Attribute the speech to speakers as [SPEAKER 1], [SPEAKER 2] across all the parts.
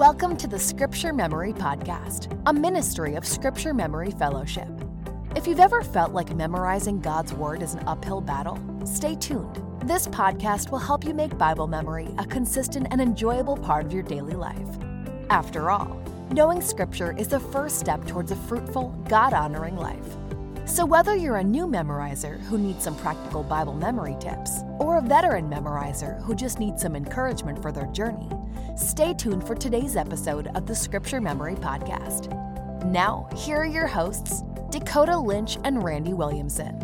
[SPEAKER 1] Welcome to the Scripture Memory Podcast, a ministry of Scripture Memory Fellowship. If you've ever felt like memorizing God's Word is an uphill battle, stay tuned. This podcast will help you make Bible memory a consistent and enjoyable part of your daily life. After all, knowing Scripture is the first step towards a fruitful, God honoring life. So, whether you're a new memorizer who needs some practical Bible memory tips, or a veteran memorizer who just needs some encouragement for their journey, stay tuned for today's episode of the Scripture Memory Podcast. Now, here are your hosts, Dakota Lynch and Randy Williamson.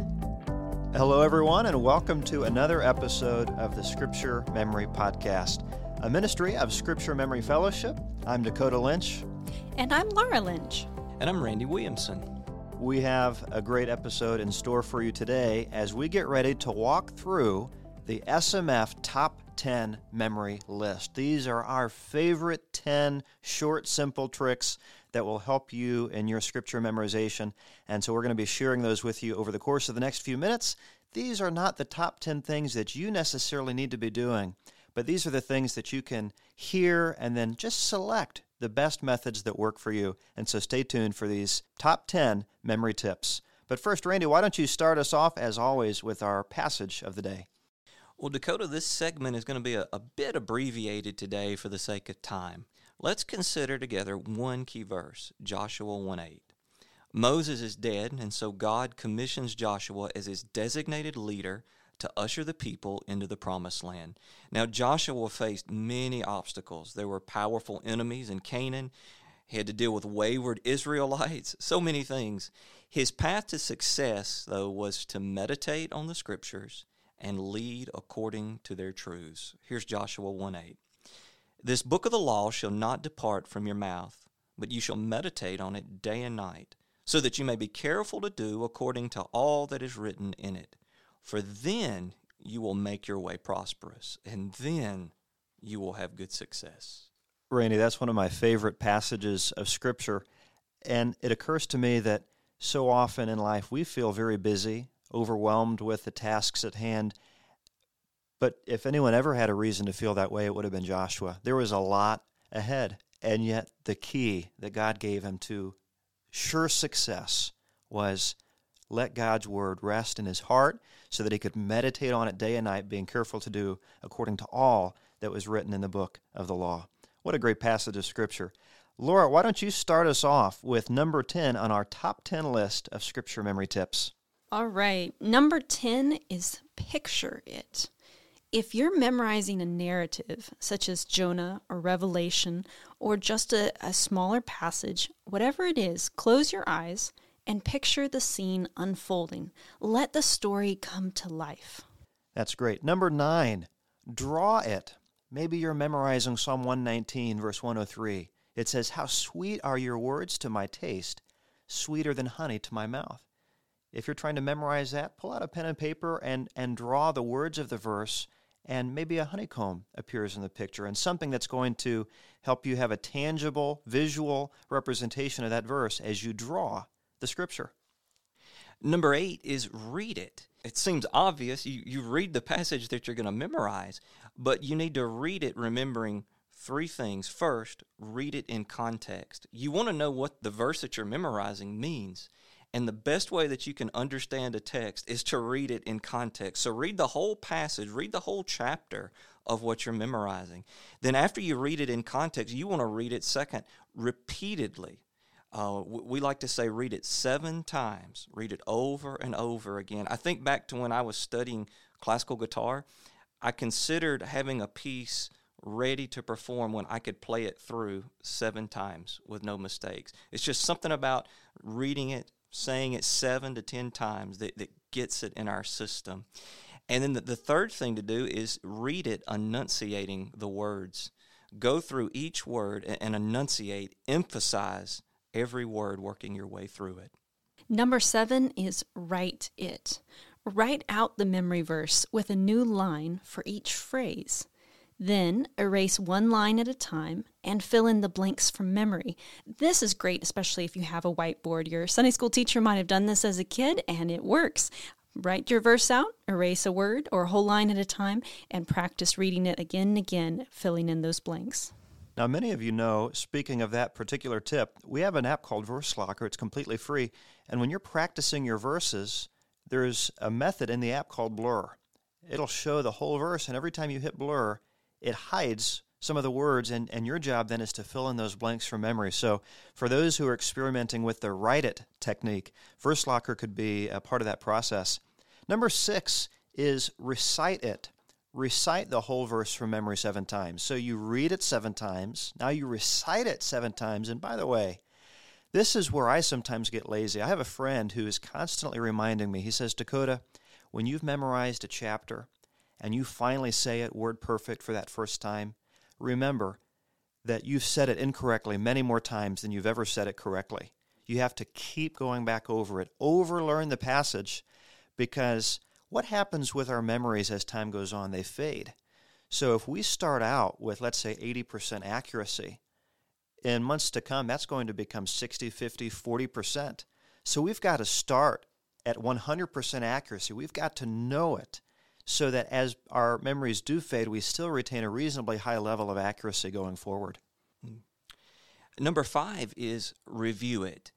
[SPEAKER 2] Hello, everyone, and welcome to another episode of the Scripture Memory Podcast, a ministry of Scripture Memory Fellowship. I'm Dakota Lynch.
[SPEAKER 3] And I'm Laura Lynch.
[SPEAKER 4] And I'm Randy Williamson.
[SPEAKER 2] We have a great episode in store for you today as we get ready to walk through the SMF Top 10 Memory List. These are our favorite 10 short, simple tricks that will help you in your scripture memorization. And so we're going to be sharing those with you over the course of the next few minutes. These are not the top 10 things that you necessarily need to be doing, but these are the things that you can hear and then just select the best methods that work for you. And so stay tuned for these top 10 memory tips. But first, Randy, why don't you start us off, as always, with our passage of the day?
[SPEAKER 4] Well, Dakota, this segment is going to be a, a bit abbreviated today for the sake of time. Let's consider together one key verse Joshua 1 8. Moses is dead, and so God commissions Joshua as his designated leader to usher the people into the promised land. Now, Joshua faced many obstacles. There were powerful enemies in Canaan. He had to deal with wayward Israelites, so many things. His path to success, though, was to meditate on the scriptures and lead according to their truths. Here's Joshua 1 8. This book of the law shall not depart from your mouth, but you shall meditate on it day and night, so that you may be careful to do according to all that is written in it for then you will make your way prosperous, and then you will have good success.
[SPEAKER 2] Randy, that's one of my favorite passages of Scripture. And it occurs to me that so often in life we feel very busy, overwhelmed with the tasks at hand. But if anyone ever had a reason to feel that way, it would have been Joshua. There was a lot ahead. And yet, the key that God gave him to sure success was let God's word rest in his heart so that he could meditate on it day and night, being careful to do according to all that was written in the book of the law. What a great passage of Scripture. Laura, why don't you start us off with number 10 on our top 10 list of Scripture memory tips?
[SPEAKER 3] All right. Number 10 is picture it. If you're memorizing a narrative, such as Jonah or Revelation, or just a, a smaller passage, whatever it is, close your eyes and picture the scene unfolding. Let the story come to life.
[SPEAKER 2] That's great. Number nine, draw it. Maybe you're memorizing Psalm 119, verse 103. It says, How sweet are your words to my taste, sweeter than honey to my mouth. If you're trying to memorize that, pull out a pen and paper and, and draw the words of the verse, and maybe a honeycomb appears in the picture, and something that's going to help you have a tangible, visual representation of that verse as you draw the scripture.
[SPEAKER 4] Number eight is read it. It seems obvious. You, you read the passage that you're going to memorize, but you need to read it remembering three things. First, read it in context. You want to know what the verse that you're memorizing means. And the best way that you can understand a text is to read it in context. So read the whole passage, read the whole chapter of what you're memorizing. Then, after you read it in context, you want to read it second repeatedly. Uh, we like to say read it seven times, read it over and over again. I think back to when I was studying classical guitar, I considered having a piece ready to perform when I could play it through seven times with no mistakes. It's just something about reading it, saying it seven to ten times that, that gets it in our system. And then the, the third thing to do is read it enunciating the words. Go through each word and, and enunciate, emphasize every word working your way through it.
[SPEAKER 3] Number seven is write it. Write out the memory verse with a new line for each phrase. Then erase one line at a time and fill in the blanks from memory. This is great, especially if you have a whiteboard. Your Sunday school teacher might have done this as a kid, and it works. Write your verse out, erase a word or a whole line at a time, and practice reading it again and again, filling in those blanks.
[SPEAKER 2] Now, many of you know, speaking of that particular tip, we have an app called Verse Locker. It's completely free. And when you're practicing your verses, there's a method in the app called Blur. It'll show the whole verse, and every time you hit Blur, it hides some of the words, and, and your job then is to fill in those blanks from memory. So, for those who are experimenting with the write it technique, Verse Locker could be a part of that process. Number six is recite it. Recite the whole verse from memory seven times. So, you read it seven times, now you recite it seven times. And by the way, this is where I sometimes get lazy. I have a friend who is constantly reminding me, he says, Dakota, when you've memorized a chapter and you finally say it word perfect for that first time, remember that you've said it incorrectly many more times than you've ever said it correctly. You have to keep going back over it, overlearn the passage, because what happens with our memories as time goes on? They fade. So if we start out with, let's say, 80% accuracy, in months to come, that's going to become 60, 50, 40%. So we've got to start at 100% accuracy. We've got to know it so that as our memories do fade, we still retain a reasonably high level of accuracy going forward.
[SPEAKER 4] Number five is review it.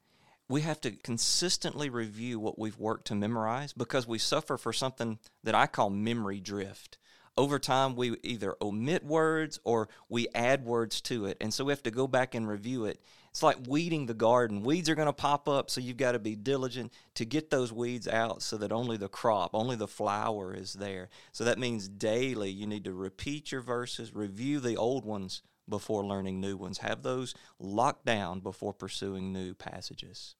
[SPEAKER 4] We have to consistently review what we've worked to memorize because we suffer for something that I call memory drift. Over time, we either omit words or we add words to it. And so we have to go back and review it it's like weeding the garden. Weeds are going to pop up, so you've got to be diligent to get those weeds out so that only the crop, only the flower is there. So that means daily you need to repeat your verses, review the old ones before learning new ones. Have those locked down before pursuing new passages.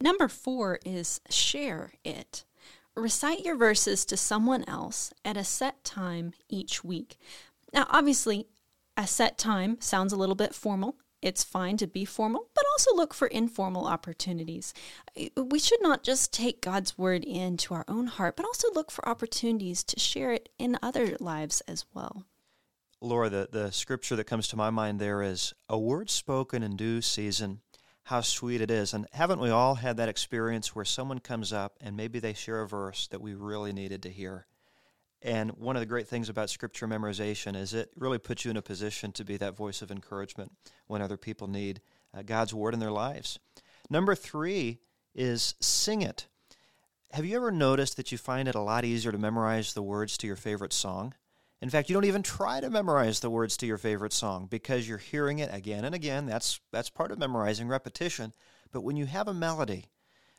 [SPEAKER 3] Number four is share it. Recite your verses to someone else at a set time each week. Now, obviously, a set time sounds a little bit formal, it's fine to be formal, but also look for informal opportunities. We should not just take God's word into our own heart, but also look for opportunities to share it in other lives as well.
[SPEAKER 2] Laura, the, the scripture that comes to my mind there is a word spoken in due season. How sweet it is. And haven't we all had that experience where someone comes up and maybe they share a verse that we really needed to hear? And one of the great things about scripture memorization is it really puts you in a position to be that voice of encouragement when other people need uh, God's word in their lives. Number three is sing it. Have you ever noticed that you find it a lot easier to memorize the words to your favorite song? In fact, you don't even try to memorize the words to your favorite song because you're hearing it again and again. That's, that's part of memorizing repetition. But when you have a melody,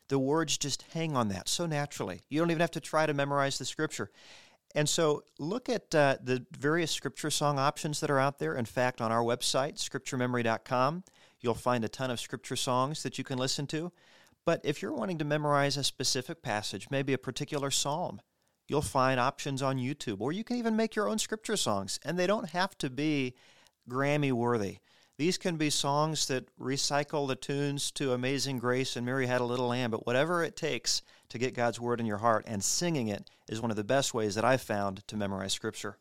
[SPEAKER 2] the words just hang on that so naturally. You don't even have to try to memorize the scripture. And so look at uh, the various scripture song options that are out there. In fact, on our website, scripturememory.com, you'll find a ton of scripture songs that you can listen to. But if you're wanting to memorize a specific passage, maybe a particular psalm, you'll find options on YouTube, or you can even make your own scripture songs, and they don't have to be Grammy worthy. These can be songs that recycle the tunes to Amazing Grace and Mary Had a Little Lamb, but whatever it takes to get God's Word in your heart, and singing it is one of the best ways that I've found to memorize Scripture.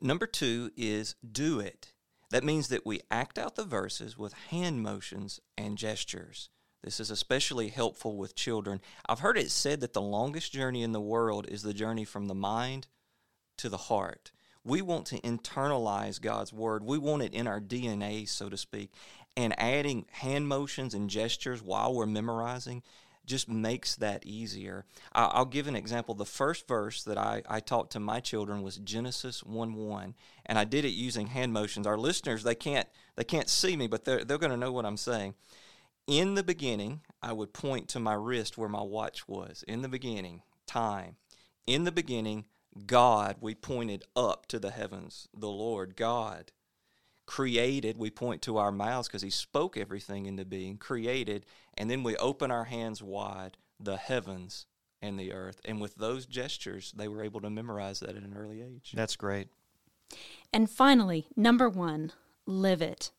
[SPEAKER 4] Number two is do it. That means that we act out the verses with hand motions and gestures. This is especially helpful with children. I've heard it said that the longest journey in the world is the journey from the mind to the heart. We want to internalize God's word. We want it in our DNA, so to speak. And adding hand motions and gestures while we're memorizing just makes that easier. I'll give an example. The first verse that I, I taught to my children was Genesis 1 1. And I did it using hand motions. Our listeners, they can't they can't see me, but they're they're gonna know what I'm saying. In the beginning, I would point to my wrist where my watch was. In the beginning, time. In the beginning, God, we pointed up to the heavens, the Lord God. Created, we point to our mouths because He spoke everything into being, created, and then we open our hands wide, the heavens and the earth. And with those gestures, they were able to memorize that at an early age.
[SPEAKER 2] That's great.
[SPEAKER 3] And finally, number one, live it.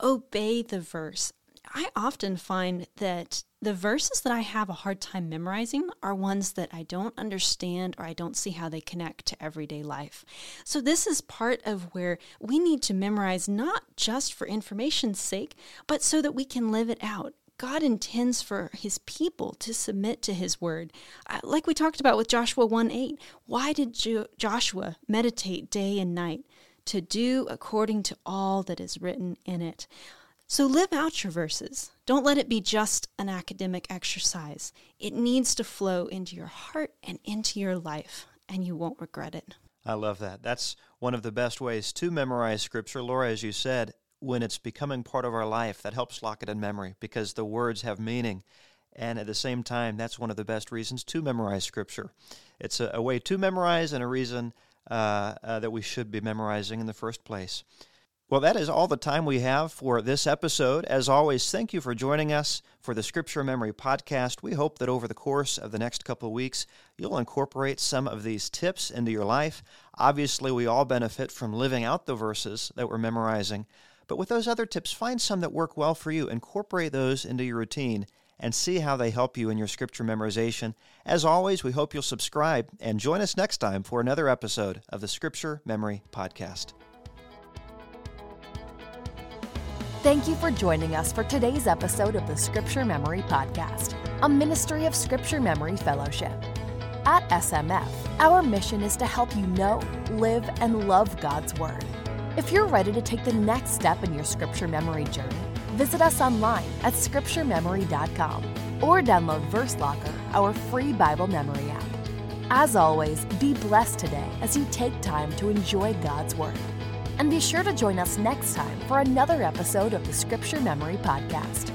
[SPEAKER 3] Obey the verse. I often find that the verses that I have a hard time memorizing are ones that I don't understand or I don't see how they connect to everyday life. So, this is part of where we need to memorize not just for information's sake, but so that we can live it out. God intends for his people to submit to his word. Uh, like we talked about with Joshua 1 8. Why did jo- Joshua meditate day and night? to do according to all that is written in it. So live out your verses. Don't let it be just an academic exercise. It needs to flow into your heart and into your life, and you won't regret it.
[SPEAKER 2] I love that. That's one of the best ways to memorize Scripture. Laura, as you said, when it's becoming part of our life, that helps lock it in memory because the words have meaning. And at the same time, that's one of the best reasons to memorize Scripture. It's a, a way to memorize and a reason uh, uh, that we should be memorizing in the first place. Well, that is all the time we have for this episode. As always, thank you for joining us for the Scripture Memory Podcast. We hope that over the course of the next couple of weeks, you'll incorporate some of these tips into your life. Obviously, we all benefit from living out the verses that we're memorizing. But with those other tips, find some that work well for you. Incorporate those into your routine and see how they help you in your scripture memorization. As always, we hope you'll subscribe and join us next time for another episode of the Scripture Memory Podcast.
[SPEAKER 1] Thank you for joining us for today's episode of the Scripture Memory Podcast, a ministry of Scripture Memory Fellowship. At SMF, our mission is to help you know, live, and love God's Word. If you're ready to take the next step in your Scripture memory journey, visit us online at scripturememory.com or download Verse Locker, our free Bible memory app. As always, be blessed today as you take time to enjoy God's Word. And be sure to join us next time for another episode of the Scripture Memory Podcast.